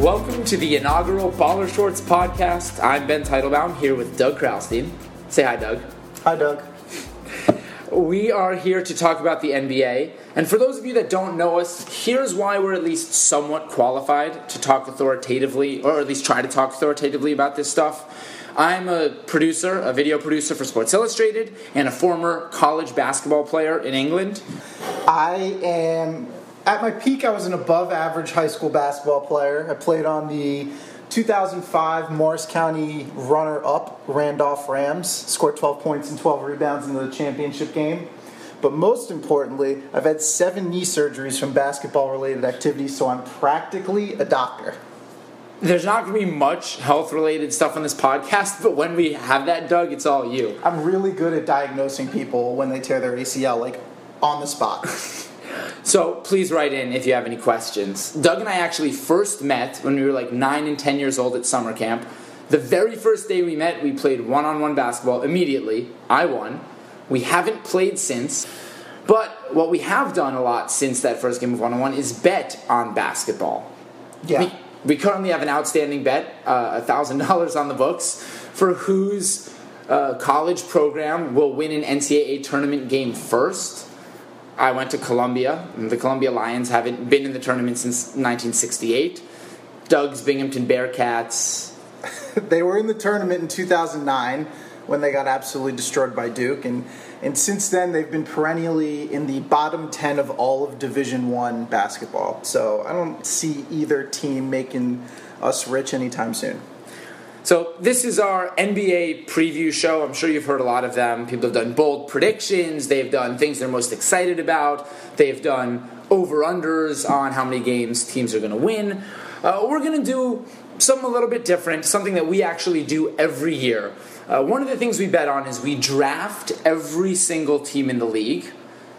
Welcome to the inaugural Baller Shorts podcast. I'm Ben Teitelbaum here with Doug Kralstein. Say hi, Doug. Hi, Doug. We are here to talk about the NBA. And for those of you that don't know us, here's why we're at least somewhat qualified to talk authoritatively, or at least try to talk authoritatively about this stuff. I'm a producer, a video producer for Sports Illustrated, and a former college basketball player in England. I am at my peak. I was an above-average high school basketball player. I played on the 2005 Morris County runner-up Randolph Rams. Scored 12 points and 12 rebounds in the championship game. But most importantly, I've had seven knee surgeries from basketball-related activities, so I'm practically a doctor. There's not going to be much health related stuff on this podcast, but when we have that, Doug, it's all you. I'm really good at diagnosing people when they tear their ACL, like on the spot. So please write in if you have any questions. Doug and I actually first met when we were like 9 and 10 years old at summer camp. The very first day we met, we played one on one basketball immediately. I won. We haven't played since. But what we have done a lot since that first game of one on one is bet on basketball. Yeah. We, we currently have an outstanding bet, uh, $1,000 on the books, for whose uh, college program will win an NCAA tournament game first. I went to Columbia. The Columbia Lions haven't been in the tournament since 1968. Doug's Binghamton Bearcats. they were in the tournament in 2009 when they got absolutely destroyed by Duke, and and since then they've been perennially in the bottom 10 of all of Division One basketball. So I don't see either team making us rich anytime soon. So this is our NBA preview show. I'm sure you've heard a lot of them. People have done bold predictions. They've done things they're most excited about. They've done over/unders on how many games teams are going to win. Uh, we're going to do something a little bit different, something that we actually do every year. Uh, one of the things we bet on is we draft every single team in the league.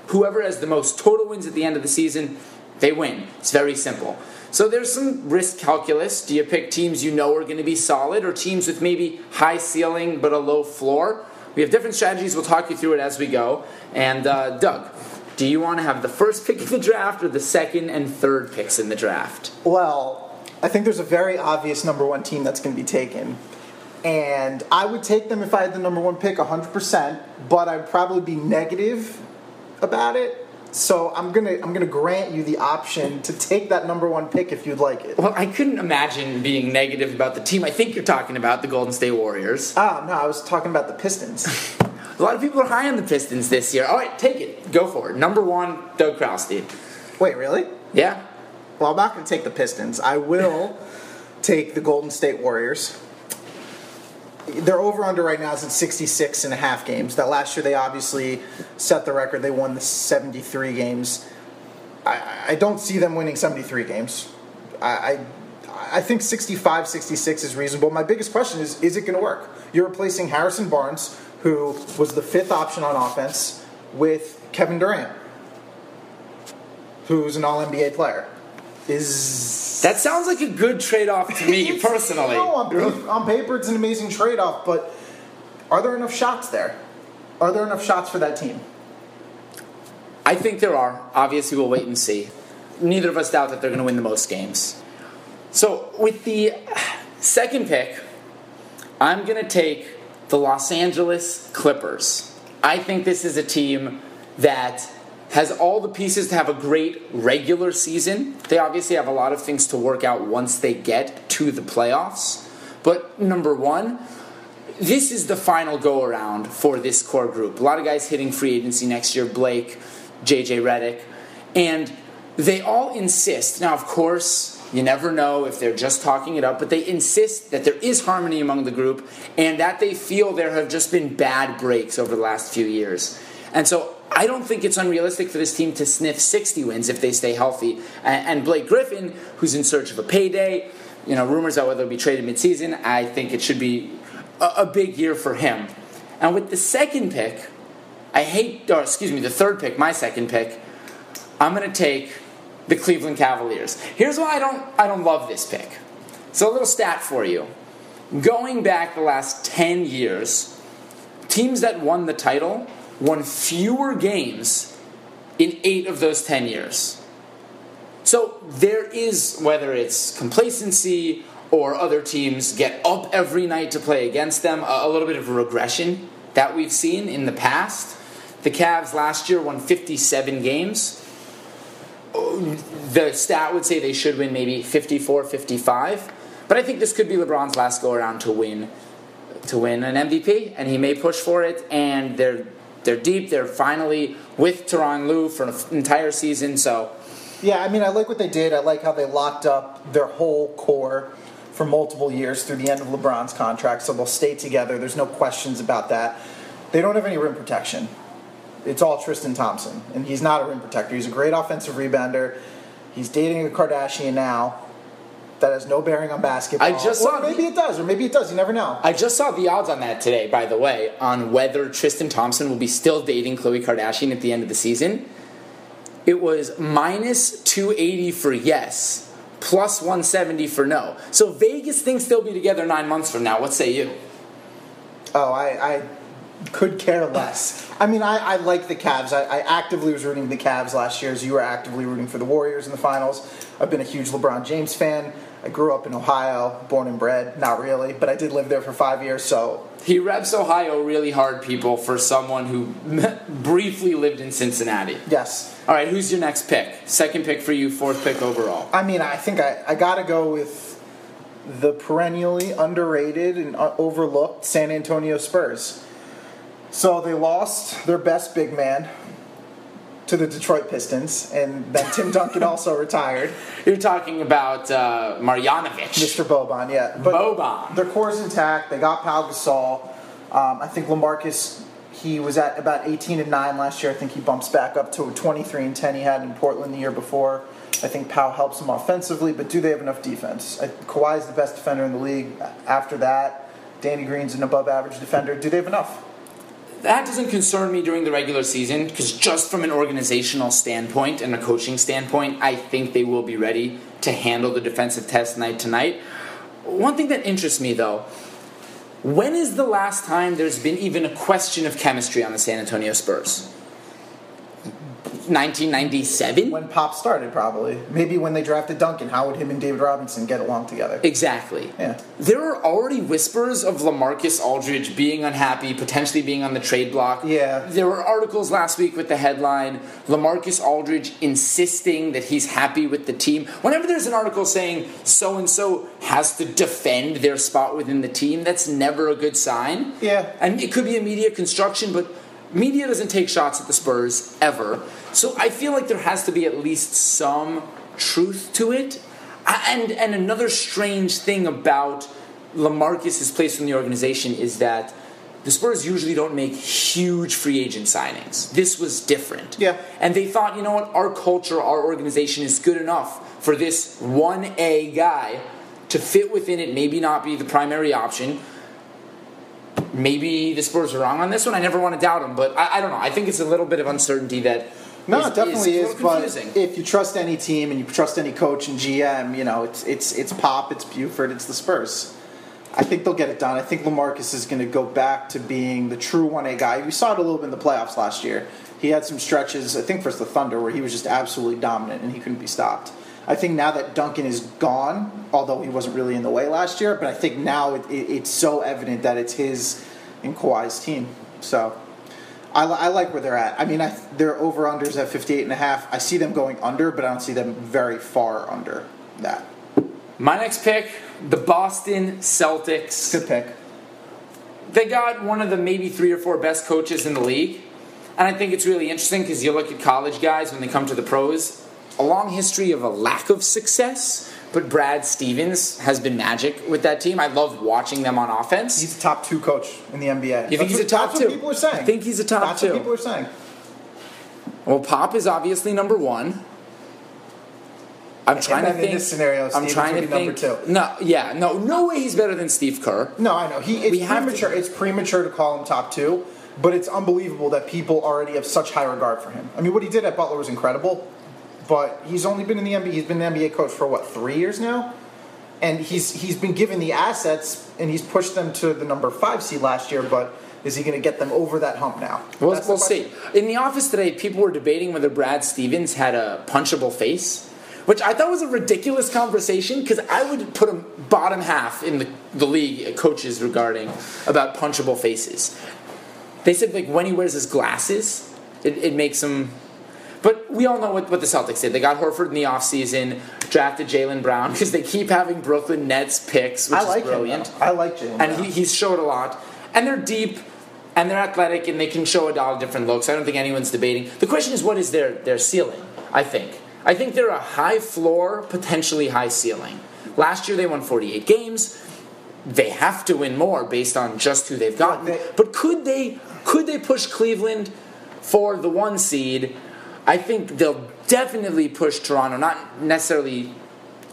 Whoever has the most total wins at the end of the season, they win. It's very simple. So there's some risk calculus. Do you pick teams you know are going to be solid or teams with maybe high ceiling but a low floor? We have different strategies. We'll talk you through it as we go. And uh, Doug, do you want to have the first pick in the draft or the second and third picks in the draft? Well, I think there's a very obvious number one team that's going to be taken. And I would take them if I had the number one pick 100%, but I'd probably be negative about it. So I'm gonna I'm gonna grant you the option to take that number one pick if you'd like it. Well, I couldn't imagine being negative about the team I think you're talking about, the Golden State Warriors. Ah, no, I was talking about the Pistons. A lot of people are high on the Pistons this year. All right, take it. Go for it. Number one, Doug Kralstein. Wait, really? Yeah? Well, I'm not to take the Pistons. I will take the Golden State Warriors. Their over under right now is at 66 and a half games. That last year they obviously set the record. They won the 73 games. I, I don't see them winning 73 games. I, I, I think 65, 66 is reasonable. My biggest question is is it going to work? You're replacing Harrison Barnes, who was the fifth option on offense, with Kevin Durant, who's an all NBA player. Is That sounds like a good trade off to me personally. no, on, paper, on paper it's an amazing trade off, but are there enough shots there? Are there enough shots for that team? I think there are. Obviously, we'll wait and see. Neither of us doubt that they're going to win the most games. So, with the second pick, I'm going to take the Los Angeles Clippers. I think this is a team that has all the pieces to have a great regular season. They obviously have a lot of things to work out once they get to the playoffs. But number one, this is the final go around for this core group. A lot of guys hitting free agency next year Blake, JJ Redick, and they all insist. Now, of course, you never know if they're just talking it up, but they insist that there is harmony among the group and that they feel there have just been bad breaks over the last few years. And so I don't think it's unrealistic for this team to sniff 60 wins if they stay healthy. And Blake Griffin, who's in search of a payday, you know, rumors about whether he'll be traded midseason, I think it should be a big year for him. And with the second pick, I hate, or excuse me, the third pick, my second pick, I'm going to take the Cleveland Cavaliers. Here's why I don't, I don't love this pick. So a little stat for you. Going back the last 10 years, teams that won the title won fewer games in eight of those 10 years. So there is, whether it's complacency or other teams get up every night to play against them, a, little bit of regression that we've seen in the past. The Cavs last year won 57 games. The stat would say they should win maybe 54, 55. But I think this could be LeBron's last go around to win to win an MVP, and he may push for it. And they're they're deep. They're finally with Tyronn Lue for an entire season. So Yeah, I mean, I like what they did. I like how they locked up their whole core for multiple years through the end of LeBron's contract, so they'll stay together. There's no questions about that. They don't have any rim protection. It's all Tristan Thompson, and he's not a rim protector. He's a great offensive rebounder. He's dating a Kardashian now. That has no bearing on basketball. I just Or saw- maybe it does, or maybe it does. You never know. I just saw the odds on that today, by the way, on whether Tristan Thompson will be still dating Khloe Kardashian at the end of the season. It was minus 280 for yes, plus 170 for no. So Vegas thinks they'll be together nine months from now. What say you? Oh, I, I could care less. I mean, I, I like the Cavs. I, I actively was rooting the Cavs last year, as you were actively rooting for the Warriors in the finals. I've been a huge LeBron James fan. I grew up in Ohio, born and bred. Not really, but I did live there for five years, so He reps Ohio really hard, people, for someone who briefly lived in Cincinnati. yes. All right, who's your next pick? Second pick for you, fourth pick overall. I mean, I think I, I got to go with the perennially underrated and overlooked San Antonio Spurs. So they lost their best big man to the Detroit Pistons, and then Tim Duncan also retired. You're talking about uh, Marjanovic. Mr. Boban, yeah. But Boban. Their core's intact. They got Pau Gasol. Um, I think Lamarcus, he was at about 18 and 9 last year. I think he bumps back up to a 23 and 10 he had in Portland the year before. I think Pau helps them offensively, but do they have enough defense? I, Kawhi's the best defender in the league. After that, Danny Green's an above average defender. Do they have enough? That doesn't concern me during the regular season because just from an organizational standpoint and a coaching standpoint, I think they will be ready to handle the defensive test night tonight. One thing that interests me though, when is the last time there's been even a question of chemistry on the San Antonio Spurs? 1997? When Pop started, probably. Maybe when they drafted Duncan, how would him and David Robinson get along together? Exactly. Yeah. There are already whispers of Lamarcus Aldridge being unhappy, potentially being on the trade block. Yeah. There were articles last week with the headline Lamarcus Aldridge insisting that he's happy with the team. Whenever there's an article saying so and so has to defend their spot within the team, that's never a good sign. Yeah. And it could be a media construction, but media doesn't take shots at the Spurs ever. So I feel like there has to be at least some truth to it. And and another strange thing about Lamarcus's place in the organization is that the Spurs usually don't make huge free agent signings. This was different. Yeah. And they thought, you know what, our culture, our organization is good enough for this 1A guy to fit within it, maybe not be the primary option. Maybe the Spurs are wrong on this one. I never want to doubt them, but I, I don't know. I think it's a little bit of uncertainty that. No, is- it definitely a is. but if you trust any team and you trust any coach and GM, you know it's it's it's Pop, it's Buford, it's the Spurs. I think they'll get it done. I think Lamarcus is going to go back to being the true one A guy. We saw it a little bit in the playoffs last year. He had some stretches, I think, versus the Thunder, where he was just absolutely dominant and he couldn't be stopped. I think now that Duncan is gone, although he wasn't really in the way last year, but I think now it, it, it's so evident that it's his and Kawhi's team. So I, I like where they're at. I mean, I, their over unders at 58 and a half. I see them going under, but I don't see them very far under that. My next pick, the Boston Celtics. Good pick. They got one of the maybe three or four best coaches in the league. And I think it's really interesting because you look at college guys when they come to the pros, a long history of a lack of success. But Brad Stevens has been magic with that team. I love watching them on offense. He's a top two coach in the NBA. You think That's he's what- a top that's two? What people are saying. I think he's a top that's two. what people are saying. Well, Pop is obviously number one. I'm trying to then in think. this scenario, I'm Stevens trying to be number two. No, yeah, no, no way he's better than Steve Kerr. No, I know. He it's We have to- It's premature to call him top two, but it's unbelievable that people already have such high regard for him. I mean, what he did at Butler was incredible, but he's only been in the NBA. He's been an NBA coach for what three years now, and he's he's been given the assets and he's pushed them to the number five seed last year. But is he going to get them over that hump now? We'll, we'll see. In the office today, people were debating whether Brad Stevens had a punchable face. which I thought was a ridiculous conversation because I would put him bottom half in the, the league uh, coaches regarding about punchable faces. They said like when he wears his glasses, it, it makes him. But we all know what, what the Celtics did. They got Horford in the offseason, drafted Jaylen Brown because they keep having Brooklyn Nets picks, which I like is brilliant. him. I like Jaylen. and he, he's showed a lot. And they're deep, and they're athletic, and they can show a lot of different looks. I don't think anyone's debating. The question is, what is their their ceiling? I think. I think they're a high floor, potentially high ceiling. Last year they won 48 games. They have to win more based on just who they've gotten. But could they could they push Cleveland for the one seed? I think they'll definitely push Toronto, not necessarily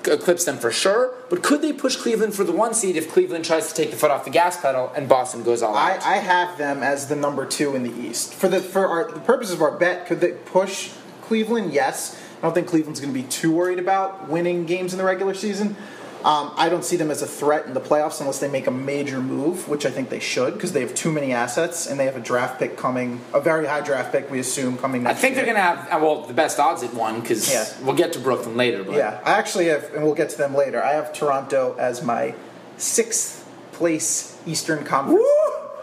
eclipse them for sure, but could they push Cleveland for the one seed if Cleveland tries to take the foot off the gas pedal and Boston goes all I, out? I have them as the number two in the East. For the for our, the purposes of our bet, could they push Cleveland? Yes. I don't think Cleveland's going to be too worried about winning games in the regular season. Um, I don't see them as a threat in the playoffs unless they make a major move, which I think they should because they have too many assets and they have a draft pick coming, a very high draft pick, we assume, coming I think year. they're going to have, uh, well, the best odds at one because Yeah. we'll get to Brooklyn later. But Yeah, I actually have, and we'll get to them later. I have Toronto as my sixth place Eastern Conference.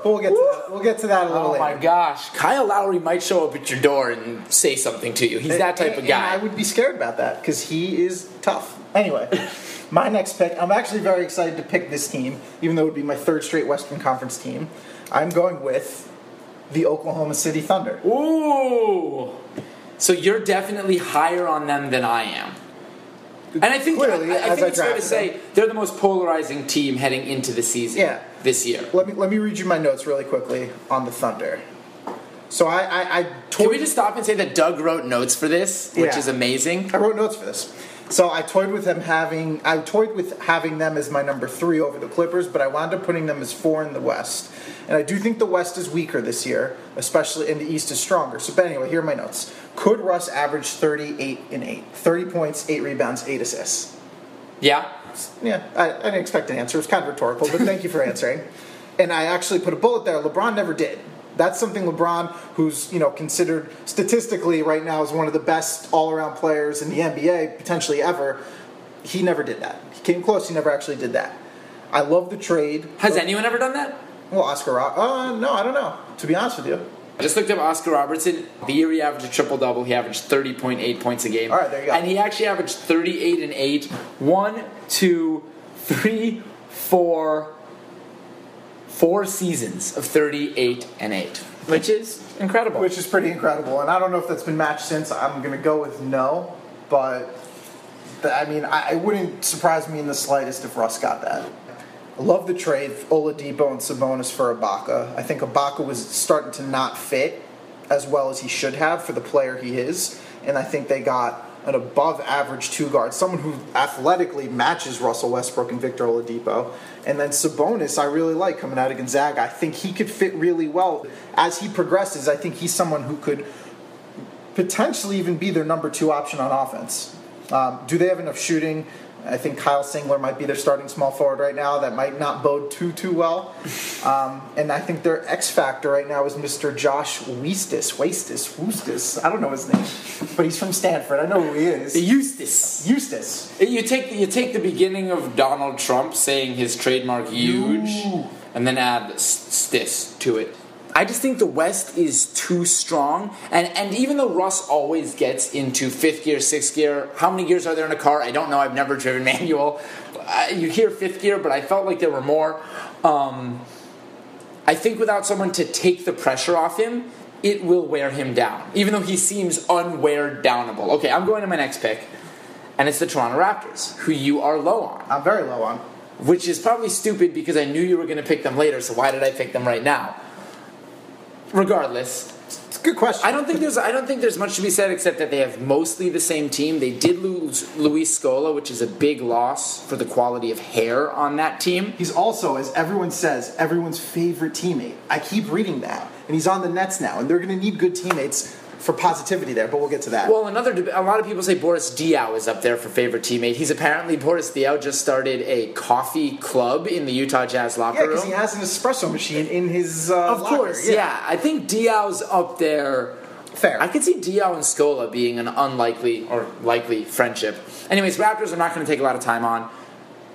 But we'll get to that. We'll get to that a little later. Oh later. my gosh. Kyle Lowry might show up at your door and say something to you. He's that type And- of guy. And I would be scared about that because he is tough. Anyway, my next pick, I'm actually very excited to pick this team, even though it would be my third straight Western Conference team. I'm going with the Oklahoma City Thunder. Ooh. So you're definitely higher on them than I am. And I think, Clearly, I, I as think I it's fair to say they're the most polarizing team heading into the season Yeah. this year. Let me let me read you my notes really quickly on the Thunder. So I I, I Can toyed- we just stop and say that Doug wrote notes for this, which Yeah. is amazing? I wrote notes for this. So I toyed with them having I toyed with having them as my number three over the Clippers, but I wound up putting them as four in the West. And I do think the West is weaker this year, especially and the East is stronger. So but anyway, here are my notes. Could Russ average 38 and 8? 30 points, 8 rebounds, 8 assists. Yeah. Yeah, I, I didn't expect an answer. It was kind of rhetorical, but thank you for answering. And I actually put a bullet there. LeBron never did. That's something LeBron, who's you know considered statistically right now as one of the best all-around players in the NBA potentially ever, he never did that. He came close. He never actually did that. I love the trade. Has anyone ever done that? Well, Oscar. Uh, no, I don't know. To be honest with you. I just looked up Oscar Robertson. The year he averaged a triple double, he averaged 30.8 points a game. All right, there you go. And he actually averaged 38 and 8. One, two, three, four, four seasons of 38 and 8, which is incredible. Which is pretty incredible. And I don't know if that's been matched since. I'm going to go with no. But, th- I mean, I, it wouldn't surprise me in the slightest if Russ got that. I love the trade, Oladipo and Sabonis for Ibaka. I think Ibaka was starting to not fit as well as he should have for the player he is. And I think they got an above average two guard, someone who athletically matches Russell Westbrook and Victor Oladipo. And then Sabonis, I really like coming out of Gonzaga. I think he could fit really well. As he progresses, I think he's someone who could potentially even be their number two option on offense. Um, do they have enough shooting? I think Kyle Singler might be their starting small forward right now. That might not bode too too well. Um, and I think their X factor right now is Mr. Josh Weistis. Weistis, Weistis. I don't know his name, but he's from Stanford. I know who he is. Eustace. Eustace. You take you take the beginning of Donald Trump saying his trademark huge, Ooh. and then add stis to it. I just think the West is too strong, and and even though Russ always gets into fifth gear, sixth gear, how many gears are there in a car? I don't know. I've never driven manual. Uh, you hear fifth gear, but I felt like there were more. Um, I think without someone to take the pressure off him, it will wear him down, even though he seems unwear downable. Okay, I'm going to my next pick, and it's the Toronto Raptors, who you are low on, I'm very low on. which is probably stupid because I knew you were going to pick them later, so why did I pick them right now? Regardless, It's a good question. I don't think there's I don't think there's much to be said except that they have mostly the same team. They did lose Luis Scola, which is a big loss for the quality of hair on that team. He's also, as everyone says, everyone's favorite teammate. I keep reading that, and he's on the Nets now, and they're going to need good teammates for positivity there. But we'll get to that. Well, another a lot of people say Boris Diaw is up there for favorite teammate. He's apparently Boris Diaw just started a coffee club in the Utah Jazz locker yeah, room. because he has an espresso machine in his. Uh, of locker. course, yeah. I think Diaw's up there Fair. I could see Diaw and Scola being an unlikely or likely friendship. Anyways, Raptors I'm not going to take a lot of time on.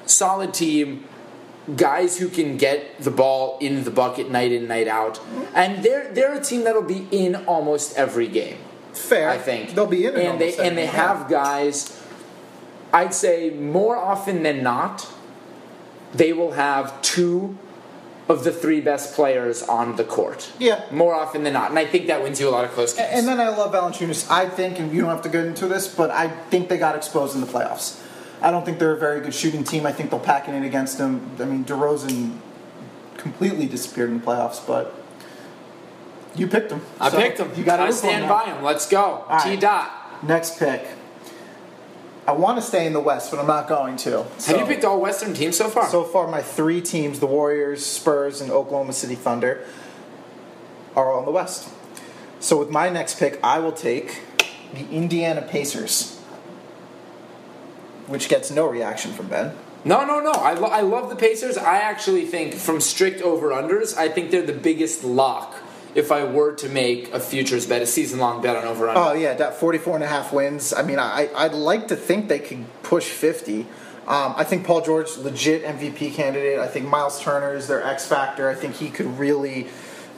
Solid team, guys who can get the ball in the bucket night in night out, and they're they're a team that'll be in almost every game. Fair. I think they'll be in and they and they have guys. I'd say more often than not, they will have two of the three best players on the court. Yeah. more often than not, and I think that wins you a lot of close games. And then I love Valanciunas. I think, and you don't have to get into this, but I think they got exposed in the playoffs. I don't think they're a very good shooting team. I think they'll pack it in against them. I mean, DeRozan completely disappeared in the playoffs, but you picked them. I So picked them. You got to I stand by them. Let's go. All T right. dot. Next pick. I want to stay in the West, but I'm not going to. Have you picked all Western teams so far? So far, my three teams, the Warriors, Spurs, and Oklahoma City Thunder, are all in the West. So with my next pick, I will take the Indiana Pacers, which gets no reaction from Ben. no, no, no. I, lo- I love the Pacers. I actually think, from strict over unders, I think they're the biggest lock if I were to make a futures bet, a season long bet on over under. Oh, yeah, that 44 and a half wins. I mean, I, I'd like to think they could push 50. Um, I think Paul George, legit MVP candidate. I think Miles Turner is their X factor. I think he could really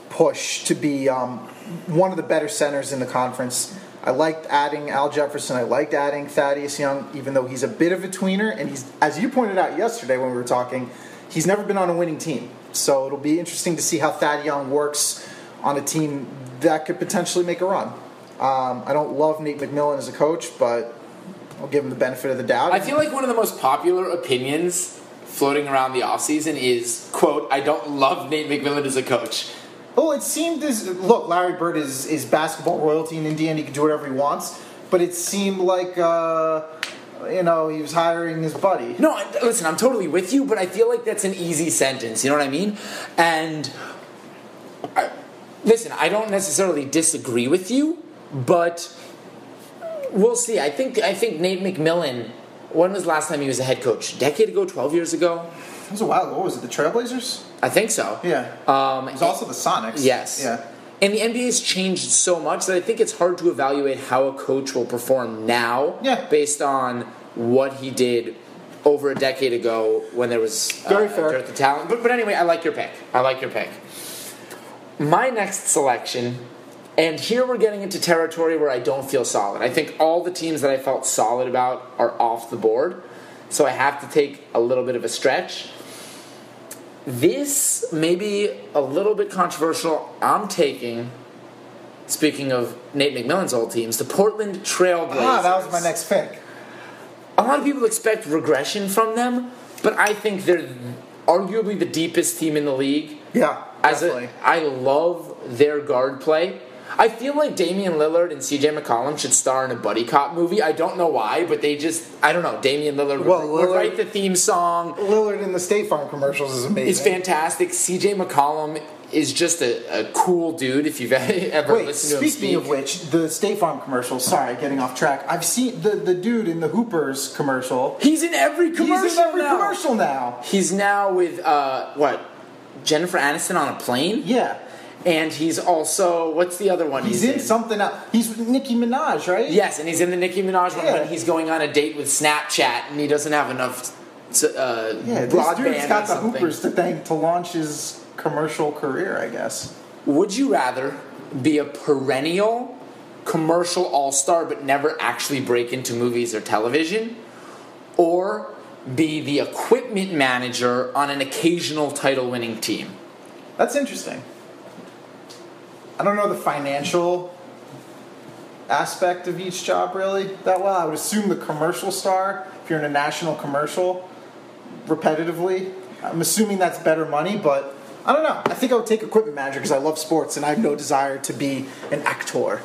push to be um, one of the better centers in the conference. I liked adding Al Jefferson. I liked adding Thaddeus Young, even though he's a bit of a tweener. And he's, as you pointed out yesterday when we were talking, he's never been on a winning team. So it'll be interesting to see how Thad Young works on a team that could potentially make a run. Um, I don't love Nate McMillan as a coach, but I'll give him the benefit of the doubt. I feel like one of the most popular opinions floating around the offseason is, quote, I don't love Nate McMillan as a coach. Well, it seemed as look, Larry Bird is is basketball royalty in Indiana. He can do whatever he wants, but it seemed like uh, you know he was hiring his buddy. No, listen, I'm totally with you, but I feel like that's an easy sentence. You know what I mean? And I, listen, I don't necessarily disagree with you, but we'll see. I think I think Nate McMillan. When was the last time he was a head coach? A decade ago? Twelve years ago? It was a while ago. What was it? The Trailblazers? I think so. Yeah. Um, It was also the Sonics. Yes. Yeah. And the NBA's changed so much that I think it's hard to evaluate how a coach will perform now Yeah. based on what he did over a decade ago when there was Very uh, fair. dearth of talent. But, but anyway, I like your pick. I like your pick. My next selection, and here we're getting into territory where I don't feel solid. I think all the teams that I felt solid about are off the board, so I have to take a little bit of a stretch. This may be a little bit controversial. I'm taking, speaking of Nate McMillan's old teams, the Portland Trailblazers. Ah, that was my next pick. A lot of people expect regression from them, but I think they're arguably the deepest team in the league. Yeah. As definitely. a, I love their guard play. I feel like Damian Lillard and CJ McCollum should star in a buddy cop movie. I don't know why, but they just, I don't know. Damian Lillard would, Well, would write the theme song. Lillard in the State Farm commercials is amazing. It's fantastic. CJ McCollum is just a, a cool dude if you've ever Wait, listened to him speaking of which, the State Farm commercial. Sorry, getting off track. I've seen the, the dude in the Hoopers commercial. He's in every commercial He's in every now. commercial now. He's now with, uh, what, Jennifer Aniston on a plane? Yeah. And he's also, what's the other one He's in something else. He's with Nicki Minaj, right? Yes, and he's in the Nicki Minaj one Yeah. when he's going on a date with Snapchat and he doesn't have enough uh, Yeah, this broadband dude's or got the. Hoopers to thank to launch his commercial career, I guess. Would you rather be a perennial commercial all star but never actually break into movies or television? Or be the equipment manager on an occasional title winning team? That's interesting. I don't know the financial aspect of each job really that well. I would assume the commercial star, if you're in a national commercial, repetitively, I'm assuming that's better money, but I don't know. I think I would take equipment manager because I love sports and I have no desire to be an actor.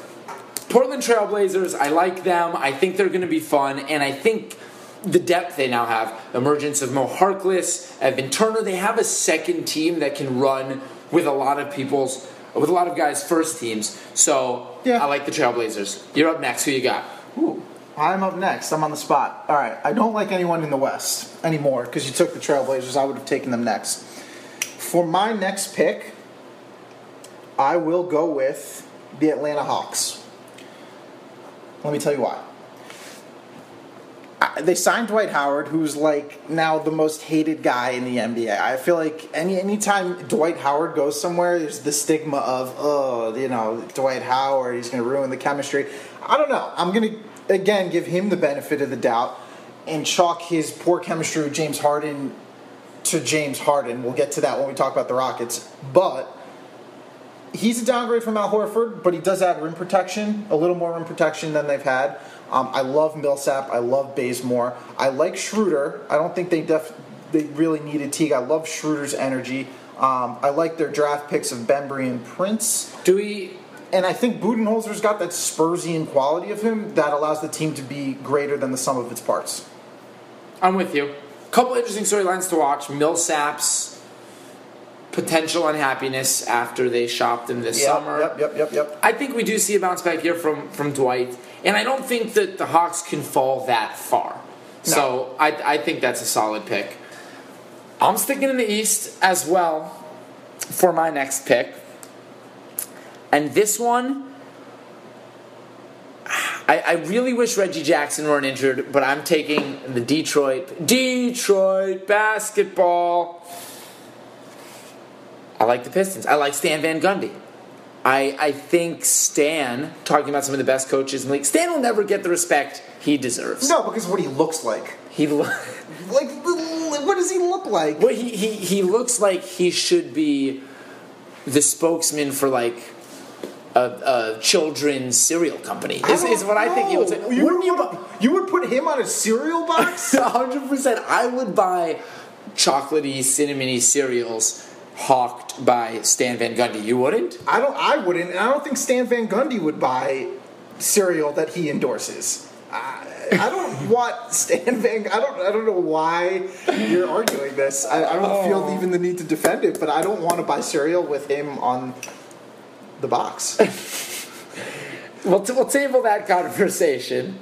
Portland Trailblazers, I like them. I think they're going to be fun, and I think the depth they now have emergence of Mo Harkless, Evan Turner. They have a second team that can run with a lot of people's, with a lot of guys' first teams. So Yeah. I like the Trailblazers. You're up next. Who you got? Ooh, I'm up next. I'm on the spot. All right. I don't like anyone in the West anymore because you took the Trailblazers. I would have taken them next. For my next pick, I will go with the Atlanta Hawks. Let me tell you why. They signed Dwight Howard, who's like now the most hated guy in the NBA. I feel like any anytime Dwight Howard goes somewhere, there's the stigma of oh, you know, Dwight Howard, he's going to ruin the chemistry. I don't know. I'm going to again give him the benefit of the doubt and chalk his poor chemistry with James Harden to James Harden. We'll get to that when we talk about the Rockets, but he's a downgrade from Al Horford, but he does add rim protection, a little more rim protection than they've had. Um, I love Millsap. I love Bazemore. I like Schroeder. I don't think they def- they really needed Teague. I love Schroeder's energy. Um, I like their draft picks of Bembry and Prince. Do we? And I think Budenholzer's got that Spursian quality of him that allows the team to be greater than the sum of its parts. I'm with you. A Couple interesting storylines to watch. Millsap's potential unhappiness after they shopped him this summer. Yep, yep, yep, yep. I think we do see a bounce back here from from Dwight, and I don't think that the Hawks can fall that far. So I, I think that's a solid pick. I'm sticking in the East as well for my next pick, and this one. I, I really wish Reggie Jackson weren't injured, but I'm taking the Detroit Detroit basketball. I like the Pistons. I like Stan Van Gundy. I, I think Stan, talking about some of the best coaches in the league, Stan will never get the respect he deserves. No, because of what he looks like. He, lo- Like, what does he look like? well, he, he, he looks like he should be the spokesman for like a, a children's cereal company. Is, is what I think he looks like. You Wouldn't you? would, you would put him on a cereal box? Hundred percent. I would buy chocolatey, cinnamony cereals hawked by Stan Van Gundy. You wouldn't? I don't. I wouldn't, and I don't think Stan Van Gundy would buy cereal that he endorses. I, I don't want Stan Van. I don't. I don't know why you're arguing this. I, I don't feel oh. even the need to defend it, but I don't want to buy cereal with him on the box. We'll, t- we'll table that conversation.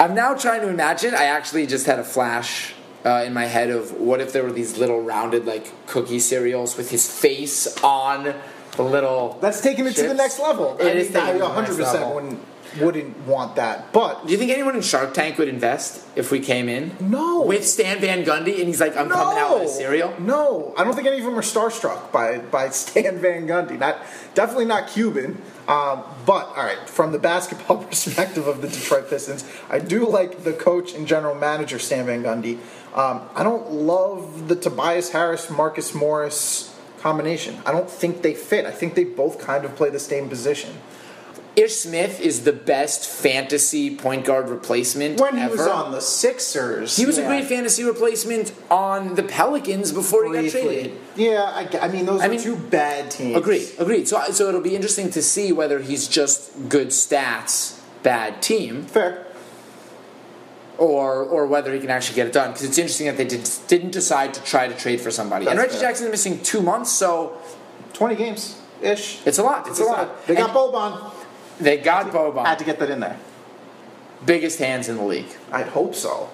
I'm now trying to imagine. I actually just had a flash uh, in my head of what if there were these little rounded like cookie cereals with his face on the little. That's taking it to the next level. It I is mean, taking it to the I next 100 level. percent wouldn't want that, but Do you think anyone in Shark Tank would invest if we came in? No. With Stan Van Gundy and he's like, I'm coming out with a cereal? No, I don't think any of them are starstruck by by Stan Van Gundy. Not definitely not Cuban. Um, but all right, from the basketball perspective of the Detroit Pistons, I do like the coach and general manager Stan Van Gundy. Um, I don't love the Tobias Harris Marcus Morris combination. I don't think they fit. I think they both kind of play the same position. Ish Smith is the best fantasy point guard replacement When he ever. was on the Sixers, He was yeah, a great fantasy replacement on the Pelicans before he got traded. Yeah, I, I mean those I are mean- two bad teams. Agreed, agreed. So, so it'll be interesting to see whether he's just good stats, bad team, Fair. or or whether he can actually get it done. Because it's interesting that they did, didn't decide to try to trade for somebody. and Reggie fair. Jackson is missing two months, so 20 games ish. it's a lot. It's a lot. They got And Boban. They got Boban. Had to get that in there. biggest hands in the league. I'd hope so.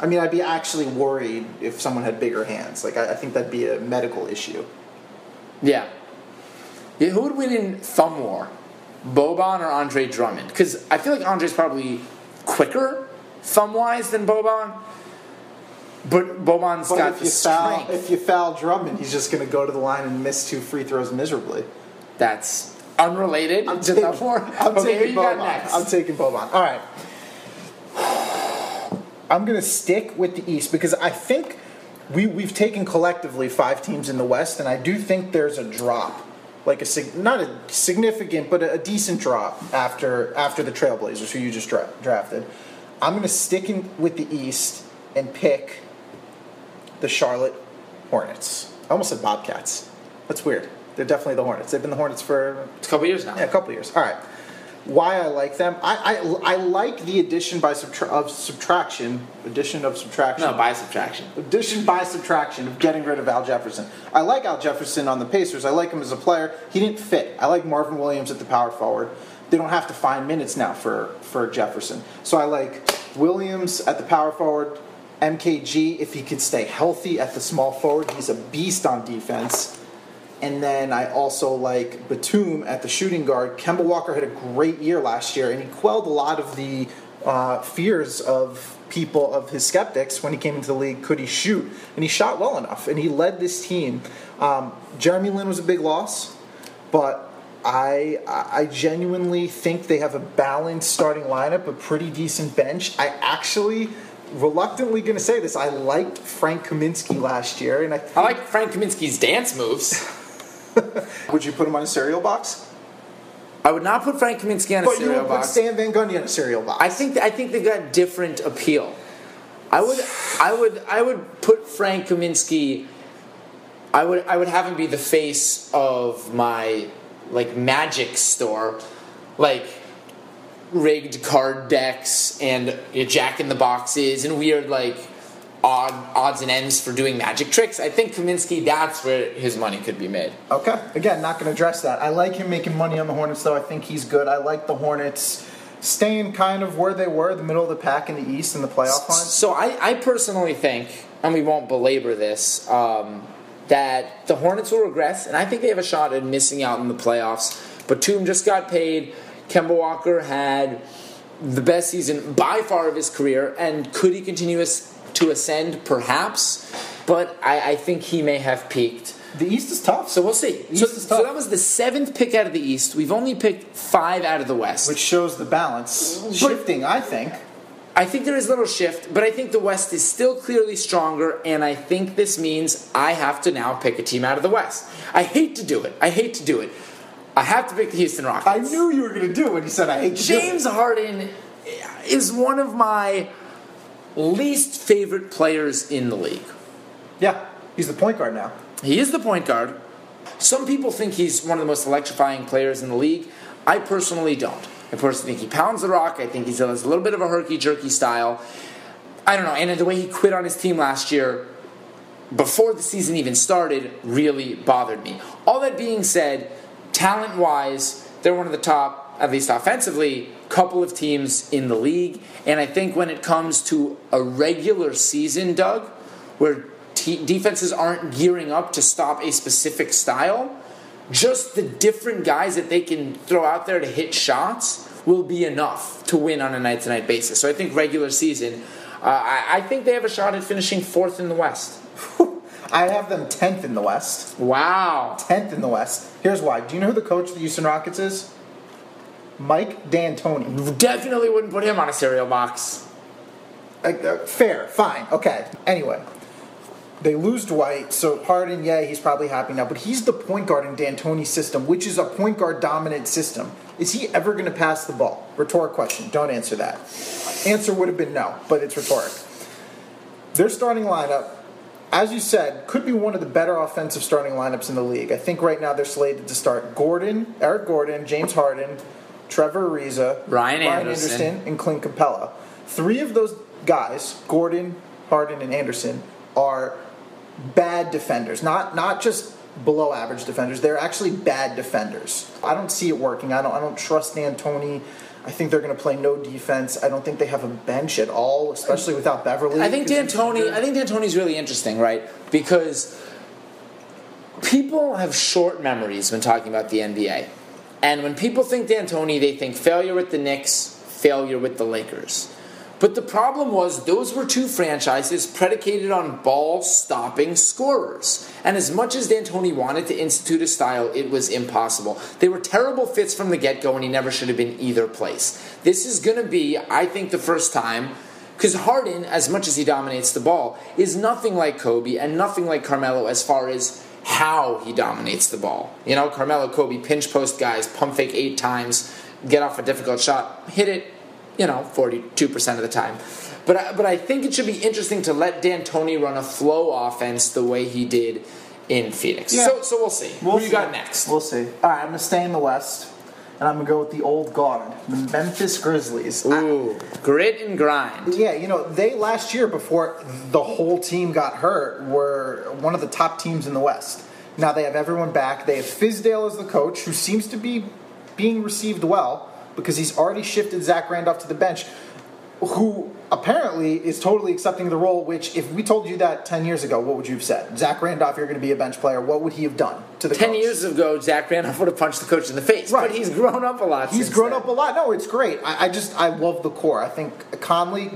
I mean, I'd be actually worried if someone had bigger hands. Like, I, I think that'd be a medical issue. Yeah. yeah. Who would win in thumb war? Boban or Andre Drummond? Because I feel like Andre's probably quicker thumb wise than Boban. But Boban's But got if the you, foul, strength. if you foul Drummond, he's just going to go to the line and miss two free throws miserably. That's unrelated I'm to taking, thumb war. I'm okay, who taking you got next? I'm taking Boban. All right. I'm going to stick with the East because I think we, we've taken collectively five teams in the West, and I do think there's a drop. Like a not a significant, but a, a decent drop after after the Trailblazers, who you just dra- drafted. I'm going to stick in with the East and pick the Charlotte Hornets. I almost said Bobcats. That's weird. They're definitely the Hornets. They've been the Hornets for it's a couple years now. yeah, a couple years. All right. Why I like them? I I, I like the addition by subtra- of subtraction. Addition of subtraction. No, by subtraction. Addition by subtraction of getting rid of Al Jefferson. I like Al Jefferson on the Pacers. I like him as a player. He didn't fit. I like Marvin Williams at the power forward. They don't have to find minutes now for, for Jefferson. So I like Williams at the power forward. MKG, if he could stay healthy at the small forward, he's a beast on defense. And then I also like Batum at the shooting guard. Kemba Walker had a great year last year, and he quelled a lot of the uh, fears of people, of his skeptics, when he came into the league. Could he shoot? And he shot well enough, and he led this team. Um, Jeremy Lin was a big loss, but I I genuinely think they have a balanced starting lineup, a pretty decent bench. I actually reluctantly going to say this. I liked Frank Kaminsky last year, and I, I like Frank Kaminsky's dance moves. would you put him on a cereal box? I would not put Frank Kaminsky on a But you cereal would put box. Stan Van Gundy on a cereal box. I think I think they've got different appeal. I would I would I would put Frank Kaminsky. I would I would have him be the face of my like magic store, like rigged card decks and you know, jack in the boxes and weird like odd odds and ends for doing magic tricks. I think Kaminsky that's where his money could be made. Okay. Again, not going to address that. I like him making money on the Hornets, though. I think he's good. I like the Hornets staying kind of where they were, the middle of the pack in the East in the playoff line. So I, I personally think, and we won't belabor this, um, that the Hornets will regress, and I think they have a shot at missing out in the playoffs. Batum just got paid. Kemba Walker had the best season by far of his career, and could he continue as- to ascend? Perhaps, but I, I think he may have peaked. The East is tough, So we'll see. So, so that was the seventh pick out of the East. We've only picked five out of the West. which shows the balance shifting, I think. I think there is a little shift, but I think the West is still clearly stronger, and I think this means I have to now pick a team out of the West. I hate to do it. I hate to do it. I have to pick the Houston Rockets. I knew you were going to do it when you said I hate to do it. James Harden is one of my least favorite players in the league. Yeah, he's the point guard now. He is the point guard. Some people think he's one of the most electrifying players in the league. I personally don't. I personally think he pounds the rock. I think he has a little bit of a herky jerky style. I don't know. And the way he quit on his team last year, before the season even started, really bothered me. All that being said, talent wise, they're one of the top, at least offensively, couple of teams in the league. And I think when it comes to a regular season, Doug, where te- defenses aren't gearing up to stop a specific style, just the different guys that they can throw out there to hit shots will be enough to win on a night to night basis. So I think regular season, uh, I, I think they have a shot at finishing fourth in the West. I have them 10th in the West. Wow. 10th in the West. Here's why. Do you know who the coach of the Houston Rockets is? Mike D'Antoni. Definitely wouldn't put him on a cereal box. Uh, uh, fair, fine, okay. Anyway, they lose Dwight, so Harden, yeah, he's probably happy now, but he's the point guard in D'Antoni's system, which is a point guard dominant system. Is he ever going to pass the ball? Rhetoric question. Don't answer that. Answer would have been no, but it's rhetoric. Their starting lineup, as you said, could be one of the better offensive starting lineups in the league. I think right now they're slated to start Gordon, Eric Gordon, James Harden, Trevor Ariza, Ryan Anderson. and Clint Capela. Three of those guys, Gordon, Harden, and Anderson, are bad defenders. Not not just below average defenders. They're actually bad defenders. I don't see it working. I don't I don't trust D'Antoni. I think they're going to play no defense. I don't think they have a bench at all, especially without Beverley. I think D'Antoni. I think D'Antoni's really interesting, right? Because people have short memories when talking about the NBA, and when people think D'Antoni, they think failure with the Knicks, failure with the Lakers. But the problem was those were two franchises predicated on ball stopping scorers. And as much as D'Antoni wanted to institute a style, it was impossible. They were terrible fits from the get go, and he never should have been either place. This is going to be, I think, the first time because Harden, as much as he dominates the ball, is nothing like Kobe and nothing like Carmelo as far as how he dominates the ball. You know, Carmelo, Kobe, pinch post guys, pump fake eight times, get off a difficult shot, hit it, you know, 42% of the time. But I, but I think it should be interesting to let D'Antoni run a flow offense the way he did in Phoenix. Yeah. So, so we'll see. We'll Who you got next? We'll see. All right, I'm going to stay in the West, and I'm to go with the old guard, the Memphis Grizzlies. I- Ooh, grit and grind. Yeah, you know, they last year before the whole team got hurt were one of the top teams in the West. Now they have everyone back. They have Fizdale as the coach, who seems to be being received well because he's already shifted Zach Randolph to the bench. Who apparently is totally accepting the role. Which, if we told you that ten years ago, what would you have said? Zach Randolph, you're going to be a bench player. What would he have done to the Ten coach? years ago, Zach Randolph would have punched the coach in the face. Right. But he's grown up a lot. He's grown then. up a lot. No, it's great. I, I just I love the core. I think Conley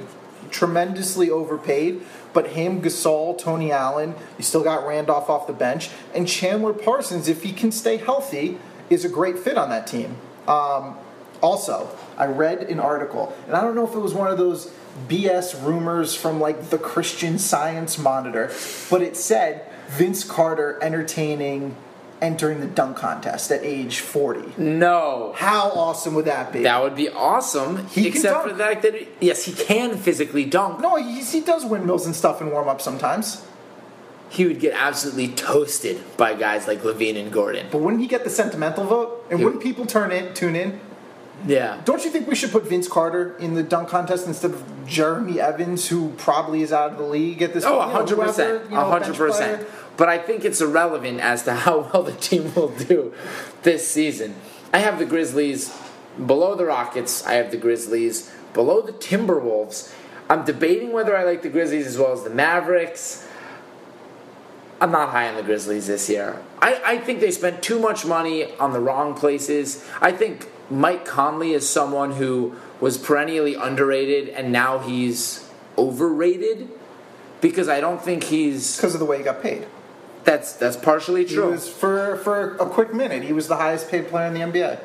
tremendously overpaid, but him, Gasol, Tony Allen, you still got Randolph off the bench, and Chandler Parsons, if he can stay healthy, is a great fit on that team. Um, also, I read an article, and I don't know if it was one of those BS rumors from like the Christian Science Monitor, but it said Vince Carter entertaining entering the dunk contest at age 40. No. How awesome would that be? That would be awesome, He can except for the fact that, yes, he can physically dunk. no, he, he does windmills and stuff in warm up sometimes. He would get absolutely toasted by guys like LaVine and Gordon. But wouldn't he get the sentimental vote? And Yeah. wouldn't people turn in, tune in? Yeah. Don't you think we should put Vince Carter in the dunk contest instead of Jeremy Evans, who probably is out of the league at this Oh, point? Know, 100%. whoever, you know, 100%. player. But I think it's irrelevant as to how well the team will do this season. I have the Grizzlies below the Rockets. I have the Grizzlies below the Timberwolves. I'm debating whether I like the Grizzlies as well as the Mavericks. I'm not high on the Grizzlies this year. I, I think they spent too much money on the wrong places. I think Mike Conley is someone who was perennially underrated and now he's overrated because I don't think he's Because of the way he got paid. that's that's partially He true. was for for a quick minute. He was the highest paid player in the NBA.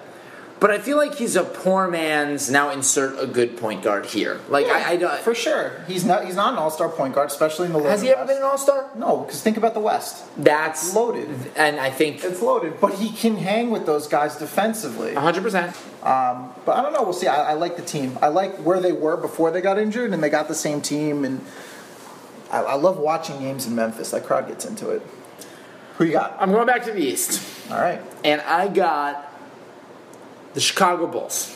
But I feel like he's a poor man's now insert a good point guard here. Like I, I don't for sure. He's not. He's not an all star point guard, especially in the. League. Has he loaded ever been an all star? No, because think about the West. That's Loaded. and I think It's loaded, but he can hang with those guys defensively. 100. percent Um, but I don't know. We'll see. I, I like the team. I like where they were before they got injured, and they got the same team. And I, I love watching games in Memphis. That crowd gets into it. Who you got? I'm going back to the East. All right. and I got the Chicago Bulls.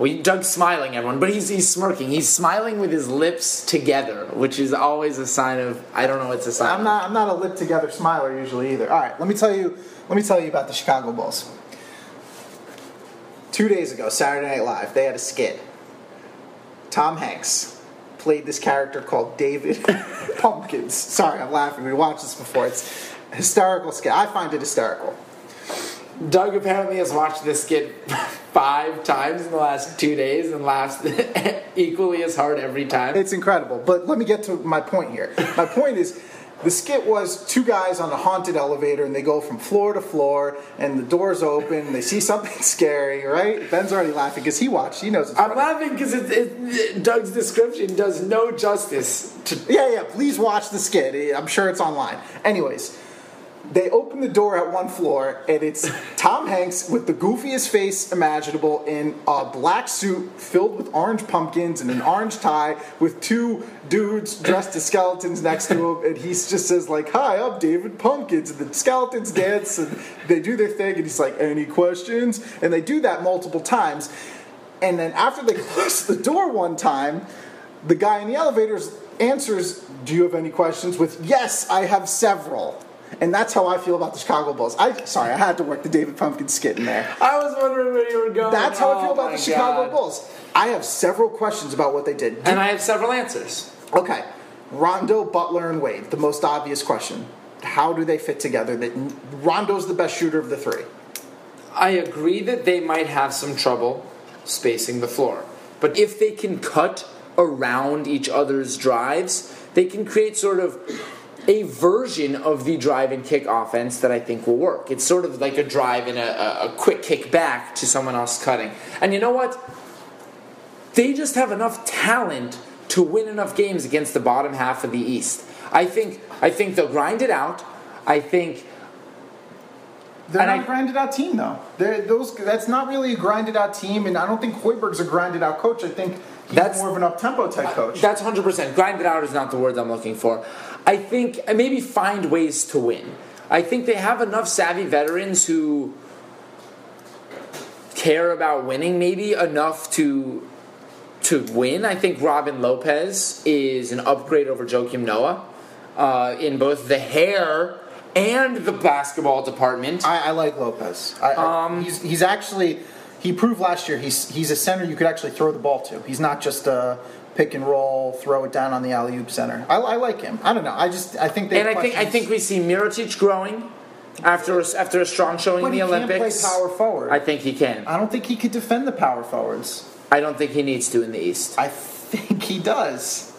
Well, Doug's smiling, everyone, but he's he's smirking. He's smiling with his lips together, which is always a sign of I don't know what's a sign. I'm not. I'm not a lip together smiler usually either. All right. Let me tell you. Let me tell you about the Chicago Bulls. Two days ago, Saturday Night Live, they had a skit. Tom Hanks played this character called David Pumpkins. Sorry, I'm laughing. We watched this before. It's hysterical skit. I find it hysterical. Doug apparently has watched this skit five times in the last two days and laughs equally as hard every time. It's incredible. But let me get to my point here. My point is the skit was two guys on a haunted elevator and they go from floor to floor and the doors open and they see something scary, right? Ben's already laughing because he watched. He knows it's I'm laughing because it, it, Doug's description does no justice to Yeah, yeah, please watch the skit. I'm sure it's online. Anyways, they open the door at one floor and it's Tom Hanks with the goofiest face imaginable in a black suit filled with orange pumpkins and an orange tie with two dudes dressed as skeletons next to him and he just says like, "Hi, I'm David Pumpkins." And the skeletons dance and they do their thing and he's like, "Any questions?" And they do that multiple times. And then after they close the door one time, the guy in the elevator answers, Do you have any questions? with, Yes, I have several. And that's how I feel about the Chicago Bulls. I sorry, I had to work the David Pumpkin skit in there. I was wondering where you were going. That's how I feel Oh about the Chicago God. Bulls. I have several questions about what they did. And I have several answers. Okay, Rondo, Butler, and Wade. The most obvious question: How do they fit together? That Rondo's the best shooter of the three. I agree that they might have some trouble spacing the floor. But if they can cut around each other's drives, they can create sort of a version of the drive and kick offense that I think will work. It's sort of like a drive and a, a, quick kick back to someone else cutting. And you know what? They just have enough talent to win enough games against the bottom half of the East. I think I think they'll grind it out. I think They're And not I- a grinded out team though. They're, those that's not really a grinded out team, and I don't think Hoiberg's a grinded out coach. I think he's That's- more of an up tempo type coach. That's 100%. Grind it out is not the word I'm looking for. I think maybe find ways to win. I think they have enough savvy veterans who care about winning, maybe enough to to win. I think Robin Lopez is an upgrade over Joakim Noah uh, in both the hair and the basketball department. I, I like Lopez. I, I- Um, he's he's actually he proved last year he's he's a center you could actually throw the ball to. He's not just a pick and roll, throw it down on the alley oop center. I, I like him. I don't know. I just I think they And I think I think we see Mirotic growing after a, after a strong showing but in the he Olympics. play power forward. I think he can. I don't think he could defend the power forwards. I don't think he needs to in the East. I think he does.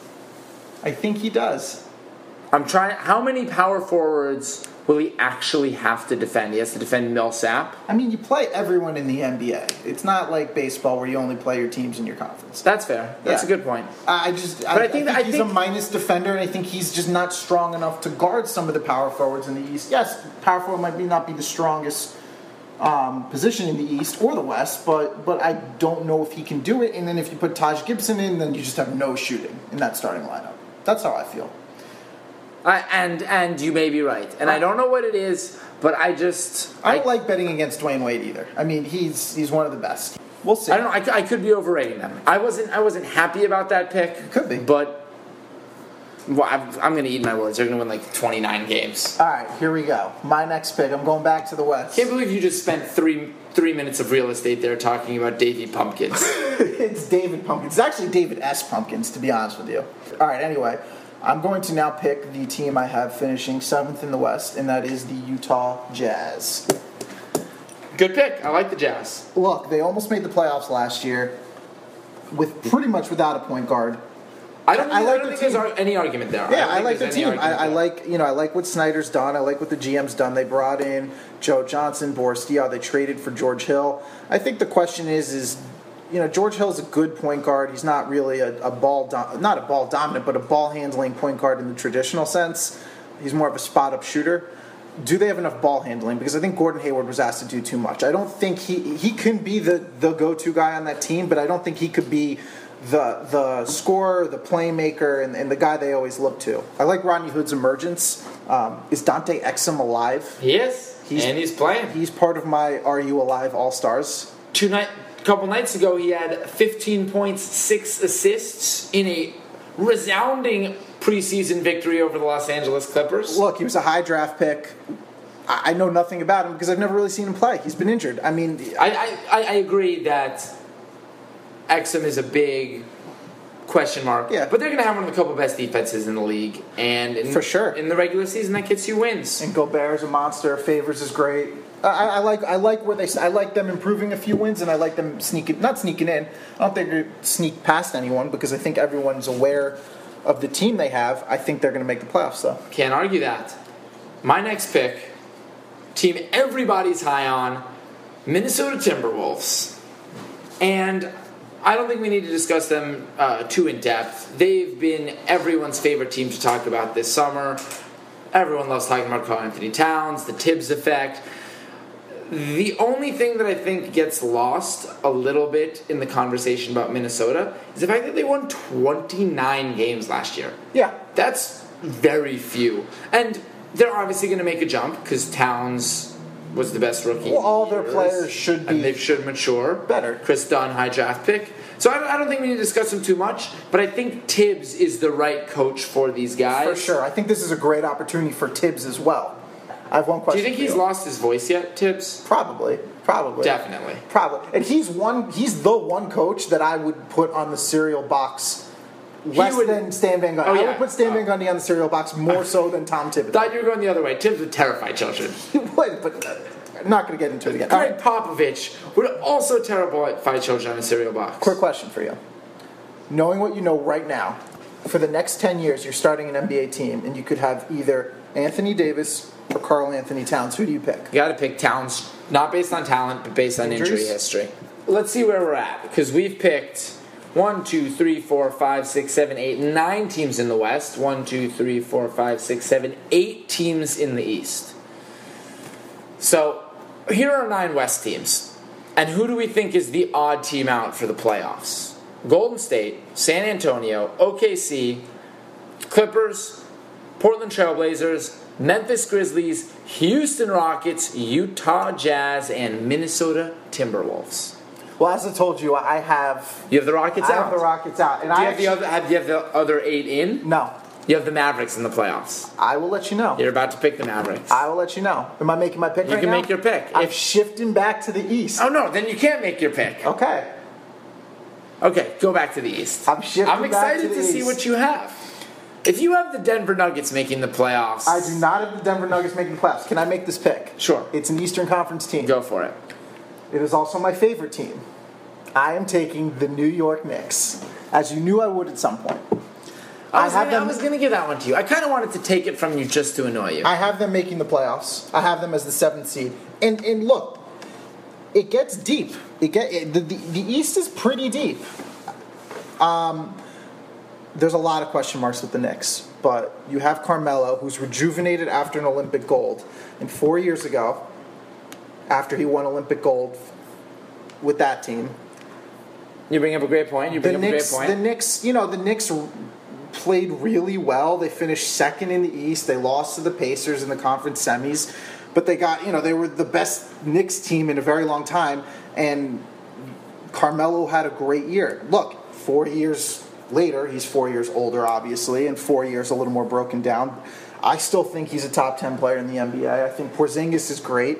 I think he does. I'm trying. How many power forwards will he actually have to defend? He has to defend Millsap. I mean, you play everyone in the NBA. It's not like baseball where you only play your teams in your conference. That's fair. That's Yeah. a good point. I I just, I, But I I think think, that- I he's think- a minus defender, and I think he's just not strong enough to guard some of the power forwards in the East. Yes, power forward might be not be the strongest um, position in the East or the West, but but I don't know if he can do it. And then if you put Taj Gibson in, then you just have no shooting in that starting lineup. That's how I feel. I, and and you may be right. And I don't know what it is, but I just I don't like betting against Dwyane Wade either. I mean, he's he's one of the best. We'll see. I don't know. I, I could be overrating them. I wasn't. I wasn't happy about that pick. Could be. but well, I'm, I'm going to eat my words. They're going to win like 29 games. All right, here we go. My next pick. I'm going back to the West. Can't believe you just spent three three minutes of real estate there talking about Davy Pumpkins. it's David Pumpkins. It's actually David S. Pumpkins, to be honest with you. All right, anyway, I'm going to now pick the team I have finishing seventh in the West, and that is the Utah Jazz. Good pick. I like the Jazz. Look, they almost made the playoffs last year with pretty much without a point guard. I don't. I I, like don't the think team. ar- any argument there. Yeah, don't I, like the team. I, I like you know I like what Snyder's done. I like what the GM's done. They brought in Joe Johnson, Boris Diaw. They traded for George Hill. I think the question is is you know George Hill's a good point guard. He's not really a, a ball dom- not a ball dominant, but a ball handling point guard in the traditional sense. He's more of a spot up shooter. Do they have enough ball handling? Because I think Gordon Hayward was asked to do too much. I don't think he he can be the the go to guy on that team, but I don't think he could be the the scorer, the playmaker, and, and the guy they always look to. I like Rodney Hood's emergence. Um, is Dante Exum alive? He is, He's- and he's playing. He's part of my Are You Alive All Stars. Two night, a couple nights ago, he had 15 points, six assists in a resounding preseason victory over the Los Angeles Clippers. Look, he was a high draft pick. I, know nothing about him because I've never really seen him play. He's been injured. I mean, I, I, I agree that Exum is a big question mark. Yeah. But they're going to have one of the couple best defenses in the league. And in, For sure. In the regular season, that gets you wins. and Gobert's a monster. Favors is great. I, I I like I like where they I like them improving a few wins and I like them sneaking not sneaking in. I don't think they sneak past anyone because I think everyone's aware of the team they have. I think they're going to make the playoffs though. Can't argue that. My next pick, team everybody's high on, Minnesota Timberwolves. And I don't think we need to discuss them uh, too in depth. They've been everyone's favorite team to talk about this summer. Everyone loves talking about Karl-Anthony Towns, the Thibs effect. The only thing that I think gets lost a little bit in the conversation about Minnesota is the fact that they won 29 games last year. Yeah, That's very few. And they're obviously going to make a jump because Towns was the best rookie. Well, all their years, players should be And they should mature. better. Kris Dunn, high draft pick. So I don't, I don't think we need to discuss them too much, but I think Thibs is the right coach for these guys. for sure. I think this is a great opportunity for Thibs as well. I have one question. Do you think he's lost his voice yet, Thibs? Probably, probably, Definitely. probably. And he's one. He's the one coach that I would put on the cereal box. Less would- than Stan Van Gundy. Oh, I would put Stan Oh. Van Gundy on the cereal box more so than Tom Thibodeau. Thought you were going the other way. Thibs would terrify children. He would, but uh, I'm not going to get into it again. Gregg right, Popovich would also terrify children in a cereal box. quick question for you. Knowing what you know right now, for the next 10 years, you're starting an NBA team, and you could have either Anthony Davis or Karl-Anthony Towns. Who do you pick? You got to pick Towns, not based on talent, but based on injury history. Let's see where we're at because we've picked one, two, three, four, five, six, seven, eight, nine teams in the West. One, two, three, four, five, six, seven, eight teams in the East. So here are nine West teams, and who do we think is the odd team out for the playoffs? Golden State, San Antonio, OKC, Clippers, Portland Trailblazers, Memphis Grizzlies, Houston Rockets, Utah Jazz, and Minnesota Timberwolves. Well, as I told you, I have, You have the Rockets I out. have the Rockets out. And Do you I have the actually- other? Have you have the other eight in? No. You have the Mavericks in the playoffs. I will let you know. You're about to pick the Mavericks. I will let you know. Am I making my pick You right can now? make your pick. I'm If- shifting back to the East. oh no, then you can't make your pick. Okay. Okay, go back to the East. I'm shifting back. I'm back excited to to, the see East. what you have. If you have the Denver Nuggets making the playoffs, I do not have the Denver Nuggets making the playoffs. Can I make this pick? Sure. It's an Eastern Conference team. Go for it. It is also my favorite team. I am taking the New York Knicks, as you knew I would at some point. I was, have gonna, I was gonna give that one to you. I kind of wanted to take it from you just to annoy you. I have them making the playoffs. I have them as the seventh seed. And and look, it gets deep. It get it, the, the the East is pretty deep. Um, there's a lot of question marks with the Knicks, but you have Carmelo, who's rejuvenated after an Olympic gold, and four years ago, after he won Olympic gold with that team, you bring up a great point. You the bring up a great point. the Knicks, you know, the Knicks played really well. They finished second in the East. They lost to the Pacers in the conference semis, but they got, you know, they were the best Knicks team in a very long time. And Carmelo had a great year. Look, four years later, he's four years older, obviously, and four years a little more broken down. I still think he's a top 10 player in the NBA. I think Porzingis is great.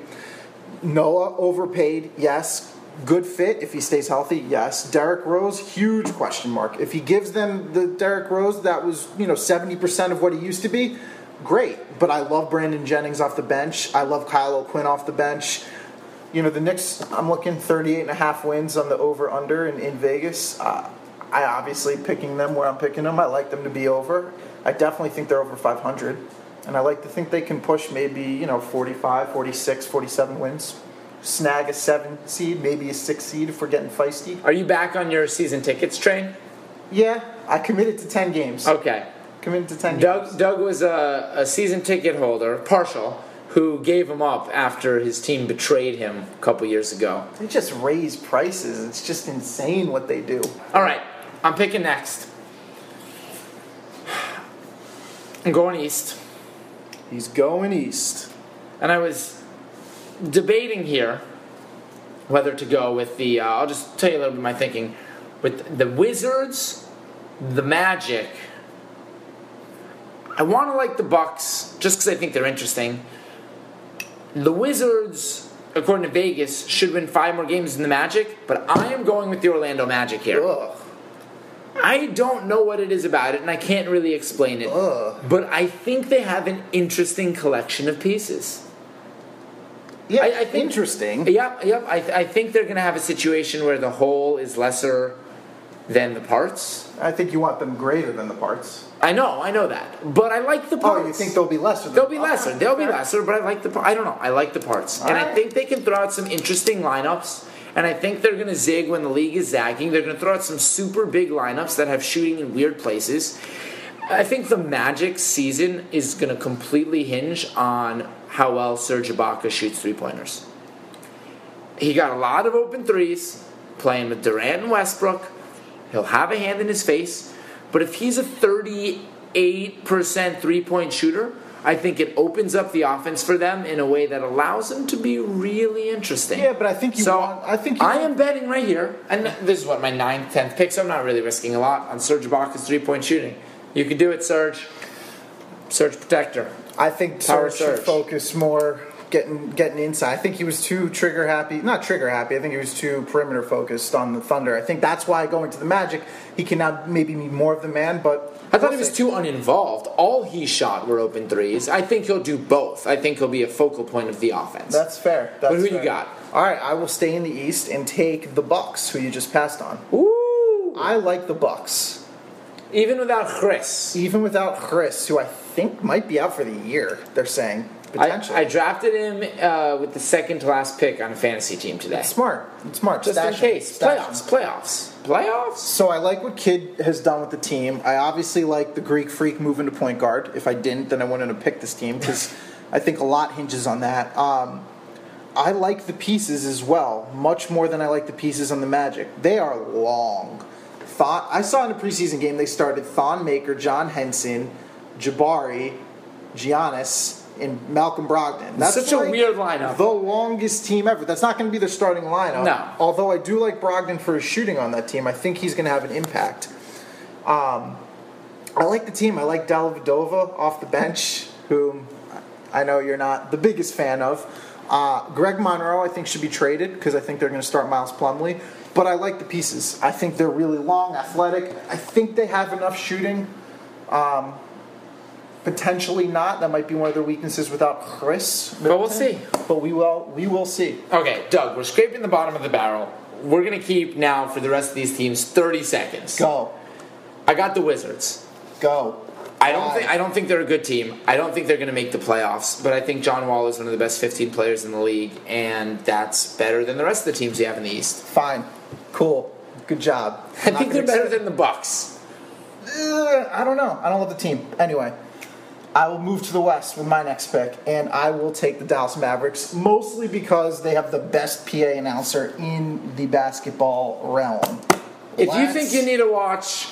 Noah overpaid, yes. Good fit if he stays healthy, yes. Derrick Rose, huge question mark. If he gives them the Derrick Rose that was, you know, 70% of what he used to be, great. But I love Brandon Jennings off the bench. I love Kyle O'Quinn off the bench. You know, the Knicks, I'm looking 38 and a half wins on the over under in, in Vegas. Uh, I obviously picking them where I'm picking them. I like them to be over. I definitely think they're over 500. And I like to think they can push maybe, you know, 45, 46, 47 wins. Snag a seven seed, maybe a six seed if we're getting feisty. Are you back on your season tickets train? Yeah, I committed to 10 games. Okay. Committed to 10 games. Doug, Doug was a, a season ticket holder, partial, who gave him up after his team betrayed him a couple years ago. They just raise prices. It's just insane what they do. All right, I'm picking next. I'm going east. He's going east. And I was debating here whether to go with the. Uh, I'll just tell you a little bit of my thinking. With the Wizards, the Magic. I want to like the Bucks just because I think they're interesting. The Wizards, according to Vegas, should win five more games than the Magic, but I am going with the Orlando Magic here. Ugh. I don't know what it is about it, and I can't really explain it. Ugh. But I think they have an interesting collection of pieces. Yeah, I- I think- interesting. Yep, yep. I, I think they're going to have a situation where the whole is lesser than the parts. I think you want them greater than the parts. I know, I know that, but I like the parts. Oh, you think they'll be lesser? Than They'll be lesser. They'll be lesser, but I like the. par- I don't know. I like the parts, and I think they can throw out some interesting lineups. And I think they're going to zig when the league is zagging. They're going to throw out some super big lineups that have shooting in weird places. I think the Magic season is going to completely hinge on how well Serge Ibaka shoots three pointers. He got a lot of open threes playing with Durant and Westbrook. He'll have a hand in his face, but if he's a 38% three point shooter, I think it opens up the offense for them in a way that allows them to be really interesting. Yeah, but I think you so want- I think I am betting right here, and this is what my ninth, tenth pick, so I'm not really risking a lot on Serge Ibaka's three point shooting. You can do it, Serge. Serge protector. I think Power Serge should focus more getting getting inside. I think he was too trigger happy. Not trigger happy. I think he was too perimeter focused on the Thunder. I think that's why going to the Magic, he can now maybe be more of the man. But I thought he was too uninvolved. All he shot were open threes. I think he'll do both. I think he'll be a focal point of the offense. That's fair. That's But who you got? All right, I will stay in the East and take the Bucks, who you just passed on. Ooh. I like the Bucks, Even without Khris. even without Khris, who I think might be out for the year. They're saying I, potentially. I drafted him uh, with the second to last pick on a fantasy team today. smart. It's smart. Just Stash in case. Playoffs. Playoffs. Playoffs? So I like what Kidd has done with the team. I obviously like the Greek Freak moving to point guard. If I didn't, then I wouldn't have picked this team because I think a lot hinges on that. Um, I like the pieces as well, much more than I like the pieces on the Magic. They are long. Thought I saw in a preseason game they started Thon Maker, John Henson, Jabari, Giannis, and Malcolm Brogdon. That's Such a weird lineup. The longest team ever. That's not going to be their starting lineup. No. Although I do like Brogdon for his shooting on that team. I think he's going to have an impact. Um, I like the team. I like Dellavedova off the bench, whom I know you're not the biggest fan of. Uh, Greg Monroe, I think, should be traded because I think they're going to start Miles Plumlee. But I like the pieces. I think they're really long, athletic. I think they have enough shooting. Um, potentially not. That might be one of their weaknesses without Khris. But we'll see. But we will. We will see. Okay, Doug, we're scraping the bottom of the barrel. We're going to keep now for the rest of these teams 30 seconds. Go. I got the Wizards. Go. I don't think I don't think they're a good team. I don't think they're going to make the playoffs, but I think John Wall is one of the best 15 players in the league and that's better than the rest of the teams you have in the East. Fine. Cool. Good job. I Not think they're better than the Bucks. Uh, I don't know. I don't love the team. Anyway, I will move to the West with my next pick, and I will take the Dallas Mavericks, mostly because they have the best PA announcer in the basketball realm. If you Let's- think you need to watch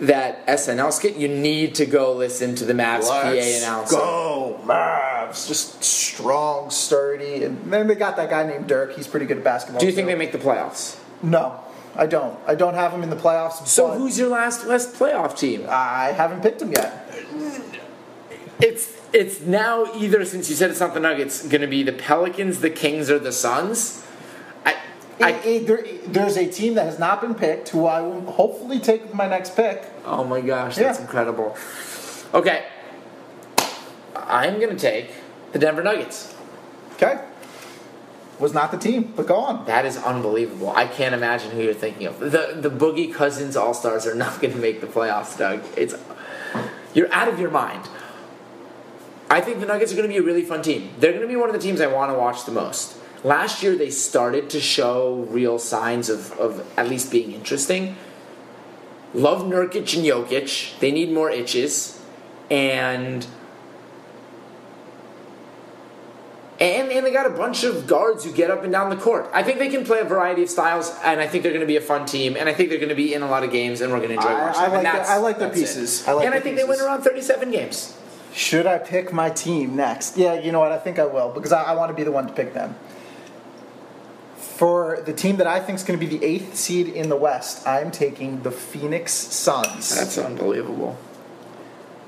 that SNL skit, you need to go listen to the Mavs PA Let's announcer. Go Mavs! Just strong, sturdy, and then they got that guy named Dirk. He's pretty good at basketball. Do you think they make the playoffs? No, I don't. I don't have him in the playoffs. So who's your last West playoff team? I haven't picked him yet. It's it's now either since you said it's not the Nuggets, going to be the Pelicans, the Kings, or the Suns. I, I It- it- there- there's a team that has not been picked, who I will hopefully take with my next pick. oh my gosh, that's Yeah. incredible. Okay, I'm going to take the Denver Nuggets. Okay. Was not the team, but go on. That is unbelievable. I can't imagine who you're thinking of. The the Boogie Cousins All Stars are not going to make the playoffs, Doug. It's you're out of your mind. I think the Nuggets are going to be a really fun team. They're going to be one of the teams I want to watch the most. Last year, they started to show real signs of, of at least being interesting. Love Nurkic and Jokic. They need more itches. And and, and they got a bunch of guards who get up and down the court. I think they can play a variety of styles, and I think they're going to be a fun team, and I think they're going to be in a lot of games, and we're going to enjoy I- watching I them. like and the- I like their pieces. I like and I their think they win around 37 games. Should I pick my team next? Yeah, you know what? I think I will because I, I want to be the one to pick them. For the team that I think is going to be the eighth seed in the West, I'm taking the Phoenix Suns. That's unbelievable.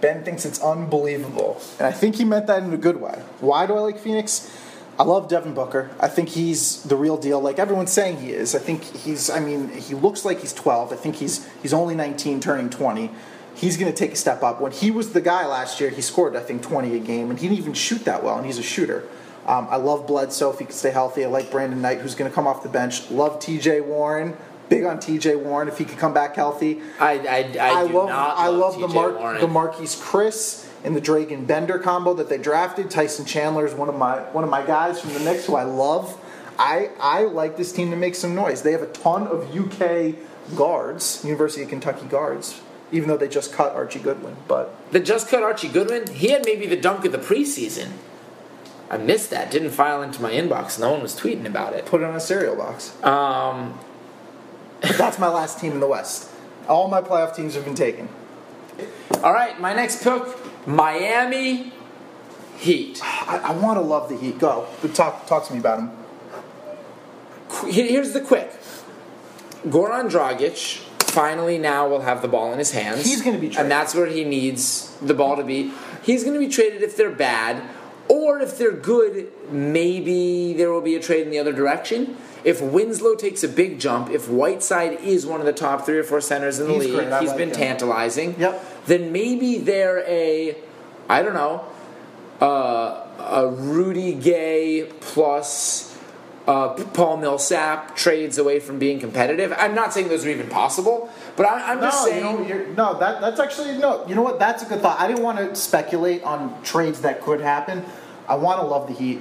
Ben thinks it's unbelievable. And I think he meant that in a good way. Why do I like Phoenix? I love Devin Booker. I think he's the real deal, like everyone's saying he is. I think he's I mean, he looks like he's 12. I think he's he's only 19 turning 20. He's going to take a step up. When he was the guy last year, he scored I think 20 a game and he didn't even shoot that well and he's a shooter. Um, I love Bledsoe if he can stay healthy. I like Brandon Knight who's going to come off the bench. Love TJ Warren. Big on TJ Warren if he could come back healthy. I, I, I, do love not I love, love the TJ Mar- Warren. the Marquese Chriss and the Dragan Bender combo that they drafted. Tyson Chandler is one of my one of my guys from the Knicks who I love. I I like this team to make some noise. They have a ton of UK guards, University of Kentucky guards, even though they just cut Archie Goodwin. But they just cut Archie Goodwin, he had maybe the dunk of the preseason. I missed that. Didn't file into my inbox. No one was tweeting about it. put it on a cereal box. Um, that's my last team in the West. All my playoff teams have been taken. all right, my next pick Miami Heat. I, I want to love the Heat. Go, but talk talk to me about them. Here's the quick. Goran Dragic finally now will have the ball in his hands. He's gonna be traded. and that's where he needs the ball to be. He's going to be traded if they're bad, or if they're good. Maybe there will be a trade in the other direction. If Winslow takes a big jump, if Whiteside is one of the top three or four centers in the He's league, he's like been him. tantalizing. Yep. Then maybe they're a, I don't know, uh, a Rudy Gay plus uh, Paul Millsap trades away from being competitive. I'm not saying those are even possible, but I, I'm just saying. you know, no, that that's actually no. You know what? That's a good thought. I didn't want to speculate on trades that could happen. I want to love the Heat.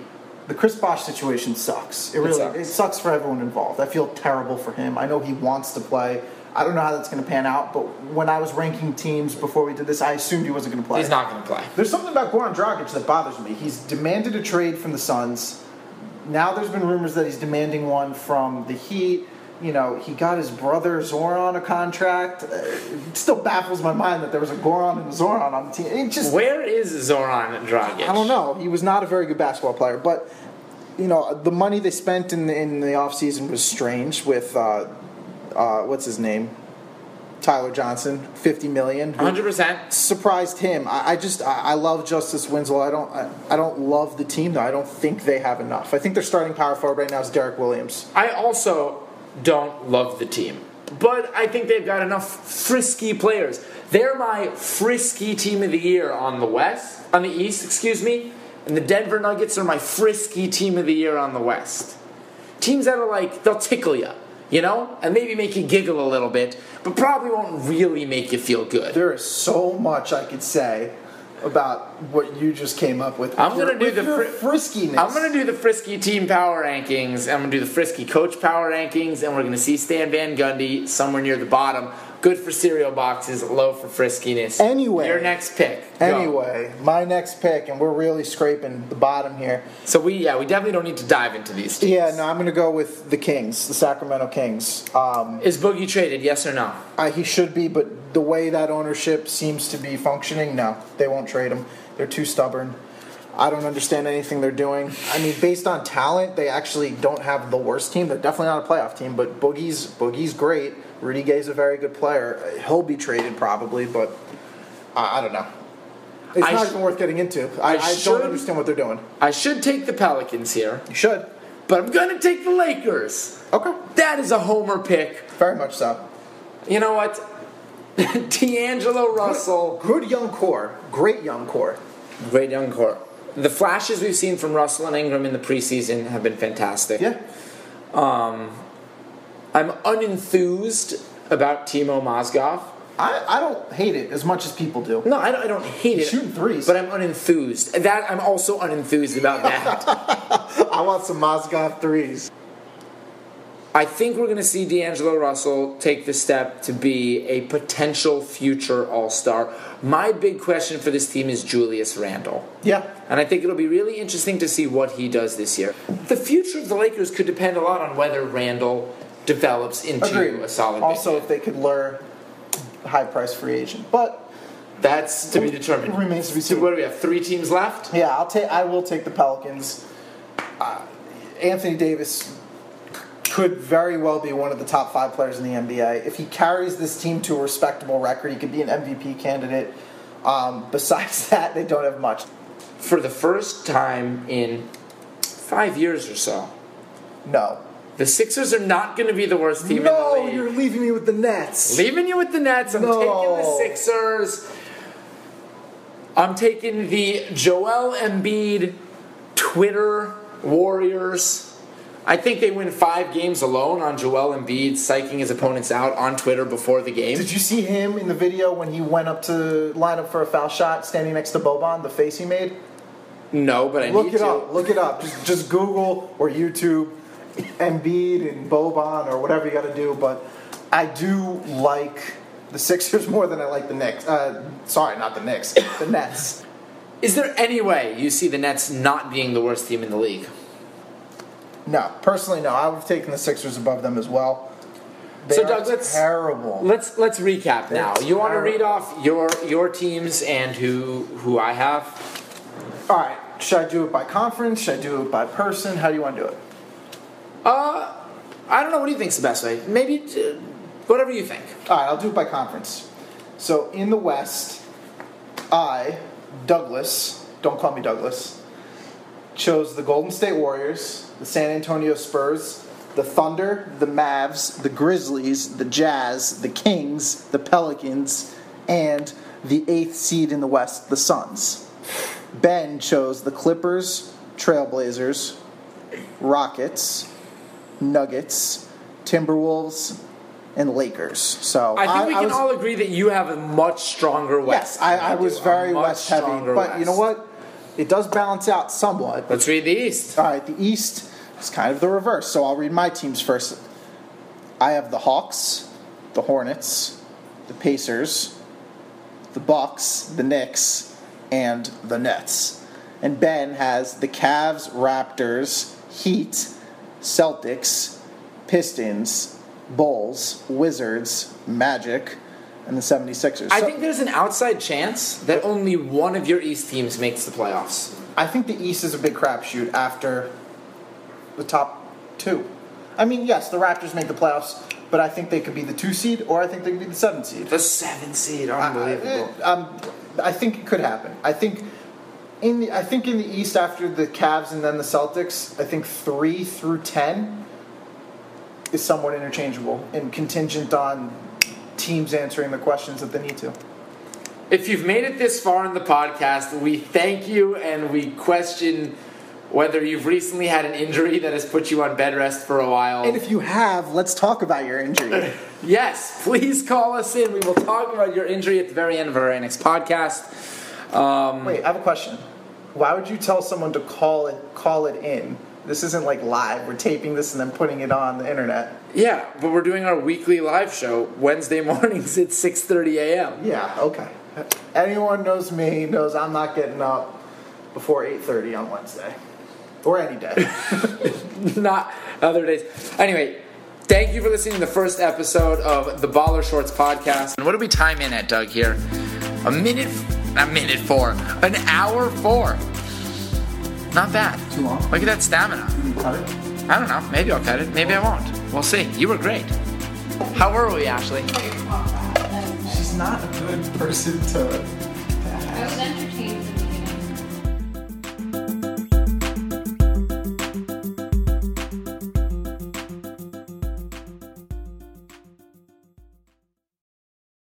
The Chris Bosh situation sucks. It really sucks. it sucks for everyone involved. I feel terrible for him. I know he wants to play. I don't know how that's going to pan out, but when I was ranking teams before we did this, I assumed he wasn't going to play. he's not going to play. There's something about Goran Dragic that bothers me. He's demanded a trade from the Suns. Now there's been rumors that he's demanding one from the Heat. You know, he got his brother Zoran a contract. Uh, It still baffles my mind that there was a Goran and a Zoran on the team. It just, Where is Zoran Dragic? I don't know. He was not a very good basketball player, but you know, the money they spent in in the offseason was strange with uh, uh, what's his name? Tyler Johnson, fifty million. 100%. Surprised him. I, I just I, I love Justice Winslow. I don't I, I don't love the team though. I don't think they have enough. I think their starting power forward right now is Derrick Williams. I also don't love the team, but I think they've got enough frisky players. They're my frisky team of the year on the West, on the East, excuse me, and the Denver Nuggets are my frisky team of the year on the West. Teams that are like they'll tickle you, you know, and maybe make you giggle a little bit, but probably won't really make you feel good. There is so much I could say about what you just came up with. I'm gonna do the fri- friskiness. I'm going to do the Frisky team power rankings. I'm going to do the Frisky coach power rankings, and we're going to see Stan Van Gundy somewhere near the bottom. Good for cereal boxes, low for friskiness. Anyway. your next pick. Go. Anyway, my next pick, and we're really scraping the bottom here. so we yeah we definitely don't need to dive into these. Teams. Yeah, no, I'm going to go with the Kings, the Sacramento Kings. Um, Is Boogie traded? Yes or no? I, he should be, but the way that ownership seems to be functioning, no, they won't trade him. They're too stubborn. I don't understand anything they're doing. I mean, based on talent, they actually don't have the worst team. They're definitely not a playoff team, but Boogie's Boogie's great. Rudy Gay's a very good player. He'll be traded probably, but I, I don't know. It's I not sh- even worth getting into. I, I I, should- don't understand what they're doing. I should take the Pelicans here, You should. but I'm going to take the Lakers. Okay. That is a homer pick. Very much so. You know what? D'Angelo Russell. Good young core. Great young core. Great young core. The flashes we've seen from Russell and Ingram in the preseason have been fantastic. Yeah. Um, I'm unenthused about Timo Mozgov. I, I don't hate it as much as people do. No, I don't, I don't hate He's it. shooting threes. But I'm unenthused. That I'm also unenthused about that. I want some Mozgov threes. I think we're going to see D'Angelo Russell take the step to be a potential future All Star. My big question for this team is Julius Randle. Yeah. And I think it'll be really interesting to see what he does this year. The future of the Lakers could depend a lot on whether Randle develops into Agreed. a solid. Also, if they could lure high price free agent. But that's to be determined. Remains to be So seen. what do we have? Three teams left. yeah, I'll take I will take the Pelicans. Uh, Anthony Davis could very well be one of the top five players in the NBA. If he carries this team to a respectable record, he could be an MVP candidate. Um, besides that, they don't have much. For the first time in five years or so, No. The Sixers are not going to be the worst team no, in the league. you're leaving me with the Nets. Leaving you with the Nets. I'm No. taking the Sixers. I'm taking the Joel Embiid Twitter Warriors. I think they win five games alone on Joel Embiid psyching his opponents out on Twitter before the game. Did you see him in the video when he went up to line up for a foul shot, standing next to Boban? The face he made. No, but I need to. Look it to. up. Look it up. Just, just Google or YouTube Embiid and Boban or whatever you got to do. But I do like the Sixers more than I like the Knicks. Uh, sorry, not the Knicks. The Nets. Is there any way you see the Nets not being the worst team in the league? No, personally, no. I would have taken the Sixers above them as well. They So, are Doug, let's- terrible. Let's let's recap now. That's You want to read off your your teams and who who I have? All right. Should I do it by conference? Should I do it by person? How do you want to do it? Uh, I don't know. What do you think's the best way? Maybe uh, whatever you think. All right, I'll do it by conference. So in the West, I, Douglas, don't call me Douglas, chose the Golden State Warriors, the San Antonio Spurs, the Thunder, the Mavs, the Grizzlies, the Jazz, the Kings, the Pelicans, and the eighth seed in the West, the Suns. Ben chose the Clippers, Trailblazers, Rockets, Nuggets, Timberwolves, and Lakers. So I think we can was- all agree that you have a much stronger West. Yes, I, than I was very West heavy, but you know what? It does balance out somewhat. Let's read the East. All right, the East is kind of the reverse. So I'll read my teams first. I have the Hawks, the Hornets, the Pacers, the Bucks, the Knicks, and the Nets. And Ben has the Cavs, Raptors, Heat, Celtics, Pistons, Bulls, Wizards, Magic, and the 76ers. I So- think there's an outside chance that only one of your East teams makes the playoffs. I think the East is a big crapshoot after the top two. I mean, yes, the Raptors make the playoffs but I think they could be the two seed, or I think they could be the seven seed. The seven seed, I- unbelievable. I, um, I think it could happen. I think in the I think in the East after the Cavs and then the Celtics, I think three through ten is somewhat interchangeable and contingent on teams answering the questions that they need to. If you've made it this far in the podcast, we thank you and we question whether you've recently had an injury that has put you on bed rest for a while. And if you have, let's talk about your injury. yes, please call us in. We will talk about your injury at the very end of our next podcast. Um, Wait, I have a question. Why would you tell someone to call it call it in? This isn't like live. We're taping this and then putting it on the internet. yeah, but we're doing our weekly live show Wednesday mornings at 6:30 a.m. Yeah, okay. Anyone knows me knows I'm not getting up before 8:30 on Wednesday or any day. not other days. Anyway, thank you for listening to the first episode of the Baller Shorts podcast. And what do we time in at, Doug? Here, a minute, a minute four, an hour four. Not bad. Too long? Look at that stamina. Cut it. I don't know. Maybe I'll cut it. Maybe I won't. We'll see. You were great. How were we, Ashley? She's not a good person to. I was entertained.